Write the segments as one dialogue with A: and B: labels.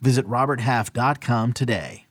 A: Visit RobertHalf.com today.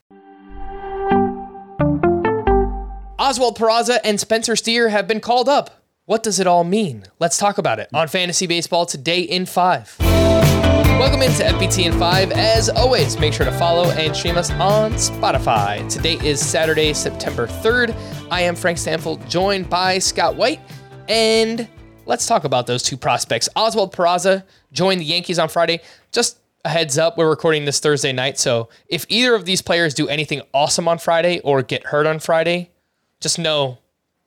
B: Oswald Peraza and Spencer Steer have been called up. What does it all mean? Let's talk about it on Fantasy Baseball today in 5. Welcome into FBT in 5. As always, make sure to follow and stream us on Spotify. Today is Saturday, September 3rd. I am Frank Stampfl, joined by Scott White, and let's talk about those two prospects. Oswald Peraza joined the Yankees on Friday. Just a heads up, we're recording this Thursday night, so if either of these players do anything awesome on Friday or get hurt on Friday, just know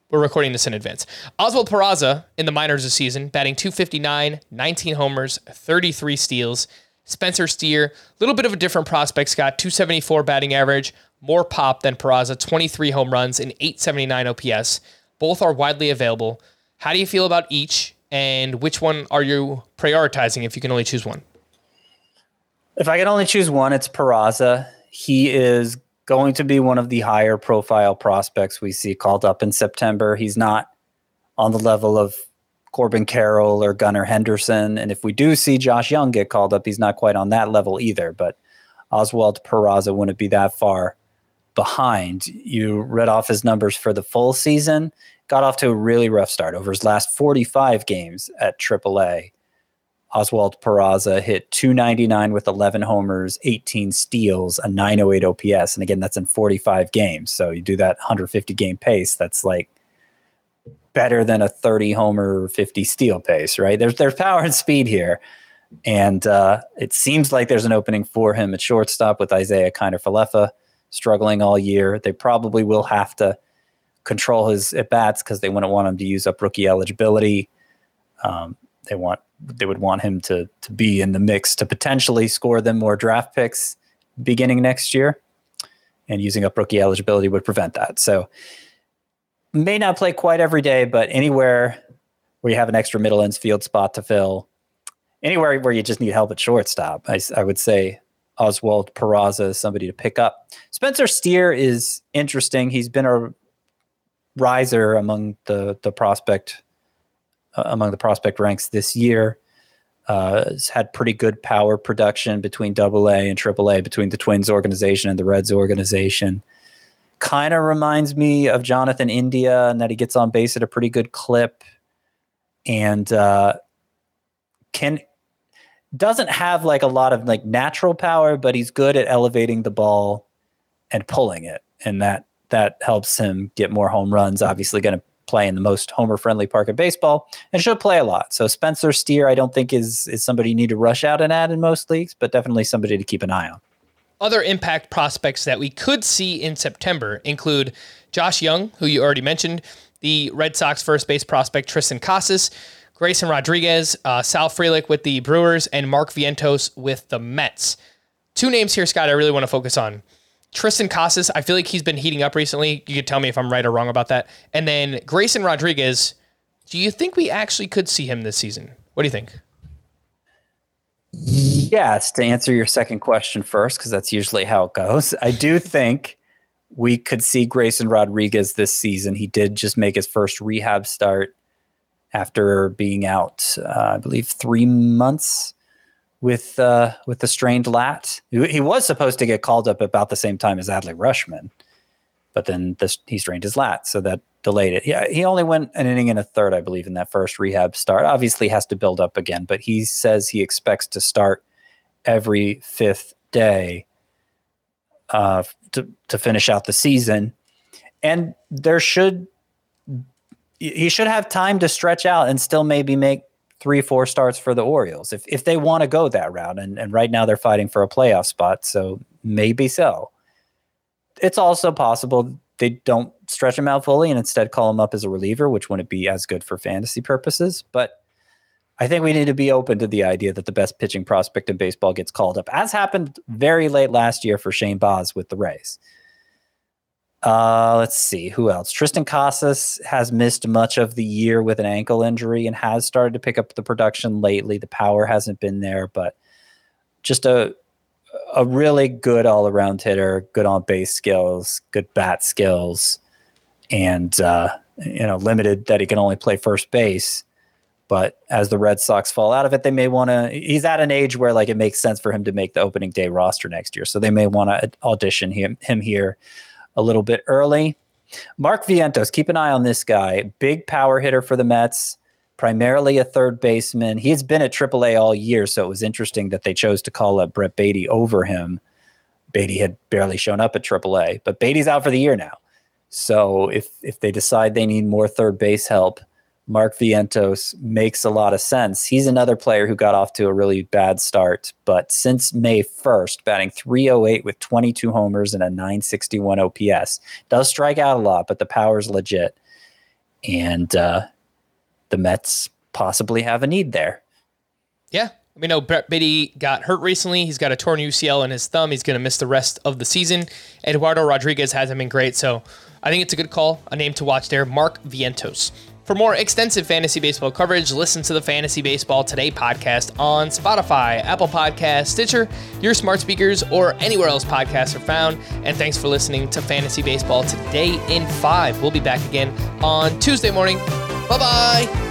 B: we're recording this in advance. Oswald Peraza in the minors this season, batting 259, 19 homers, 33 steals. Spencer Steer, a little bit of a different prospect, Scott, 274 batting average, more pop than Peraza, 23 home runs and 879 OPS. Both are widely available. How do you feel about each, and which one are you prioritizing if you can only choose one?
C: If I can only choose one, it's Peraza. He is going to be one of the higher profile prospects we see called up in September. He's not on the level of Corbin Carroll or Gunnar Henderson. And if we do see Josh Jung get called up, he's not quite on that level either. But Oswald Peraza wouldn't be that far behind. You read off his numbers for the full season, got off to a really rough start over his last 45 games at AAA. Oswald Peraza hit 299 with 11 homers, 18 steals, a 908 OPS. And again, that's in 45 games. So you do that 150 game pace, that's like better than a 30 homer, 50 steal pace, right? There's there's power and speed here. And uh, it seems like there's an opening for him at shortstop with Isiah Kiner-Falefa struggling all year. They probably will have to control his at bats because they wouldn't want him to use up rookie eligibility. Um, they want they would want him to to be in the mix to potentially score them more draft picks beginning next year, and using up rookie eligibility would prevent that. So may not play quite every day, but anywhere where you have an extra middle infield spot to fill, anywhere where you just need help at shortstop, I, I would say Oswald Peraza is somebody to pick up. Spencer Steer is interesting. He's been a riser among the the prospect uh, among the prospect ranks this year. Uh, has had pretty good power production between Double A and Triple A, between the Twins organization and the Reds organization. Kind of reminds me of Jonathan India, and that he gets on base at a pretty good clip, and uh, can doesn't have like a lot of like natural power, but he's good at elevating the ball and pulling it, and that that helps him get more home runs. Obviously, going to play in the most homer friendly park of baseball and should play a lot. So Spencer Steer, I don't think is is somebody you need to rush out and add in most leagues, but definitely somebody to keep an eye on.
B: Other impact prospects that we could see in September include Josh Jung, who you already mentioned, the Red Sox first base prospect Triston Casas, Grayson Rodriguez, uh, Sal Frelick with the Brewers, and Mark Vientos with the Mets. Two names here, Scott, I really want to focus on. Triston Casas, I feel like he's been heating up recently. You could tell me if I'm right or wrong about that. And then Grayson Rodriguez, do you think we actually could see him this season? What do you think?
C: Yes, to answer your second question first, because that's usually how it goes. I do think we could see Grayson Rodriguez this season. He did just make his first rehab start after being out, uh, I believe, three months with uh, with the strained lat. He was supposed to get called up about the same time as Adley Rutschman, but then this, he strained his lat, so that delayed it. Yeah, he only went an inning and a third, I believe, in that first rehab start. Obviously, has to build up again, but he says he expects to start every fifth day uh, to to finish out the season, and there should he should have time to stretch out and still maybe make three, four starts for the Orioles if if they want to go that route. And and right now they're fighting for a playoff spot, so maybe so. It's also possible they don't stretch him out fully and instead call him up as a reliever, which wouldn't be as good for fantasy purposes. But I think we need to be open to the idea that the best pitching prospect in baseball gets called up, as happened very late last year for Shane Baz with the Rays. Uh, let's see who else. Triston Casas has missed much of the year with an ankle injury and has started to pick up the production lately. The power hasn't been there, but just a a really good all around hitter, good on base skills, good bat skills, and uh, you know limited that he can only play first base. But as the Red Sox fall out of it, they may want to. He's at an age where like it makes sense for him to make the opening day roster next year, so they may want to audition him him here a little bit early. Mark Vientos, keep an eye on this guy. Big power hitter for the Mets, primarily a third baseman. He's been at AAA all year, so it was interesting that they chose to call up Brett Baty over him. Beatty had barely shown up at AAA, but Baty's out for the year now. So if if they decide they need more third base help, Mark Vientos makes a lot of sense. He's another player who got off to a really bad start, but since May 1st, batting 308 with 22 homers and a 961 OPS. Does strike out a lot, but the power's legit. And uh, the Mets possibly have a need there.
B: Yeah. We know Baty got hurt recently. He's got a torn UCL in his thumb. He's going to miss the rest of the season. Eduardo Rodriguez hasn't been great, so I think it's a good call, a name to watch there. Mark Vientos. For more extensive fantasy baseball coverage, listen to the Fantasy Baseball Today podcast on Spotify, Apple Podcast, Stitcher, your smart speakers, or anywhere else podcasts are found. And thanks for listening to Fantasy Baseball Today in 5. We'll be back again on Tuesday morning. Bye bye.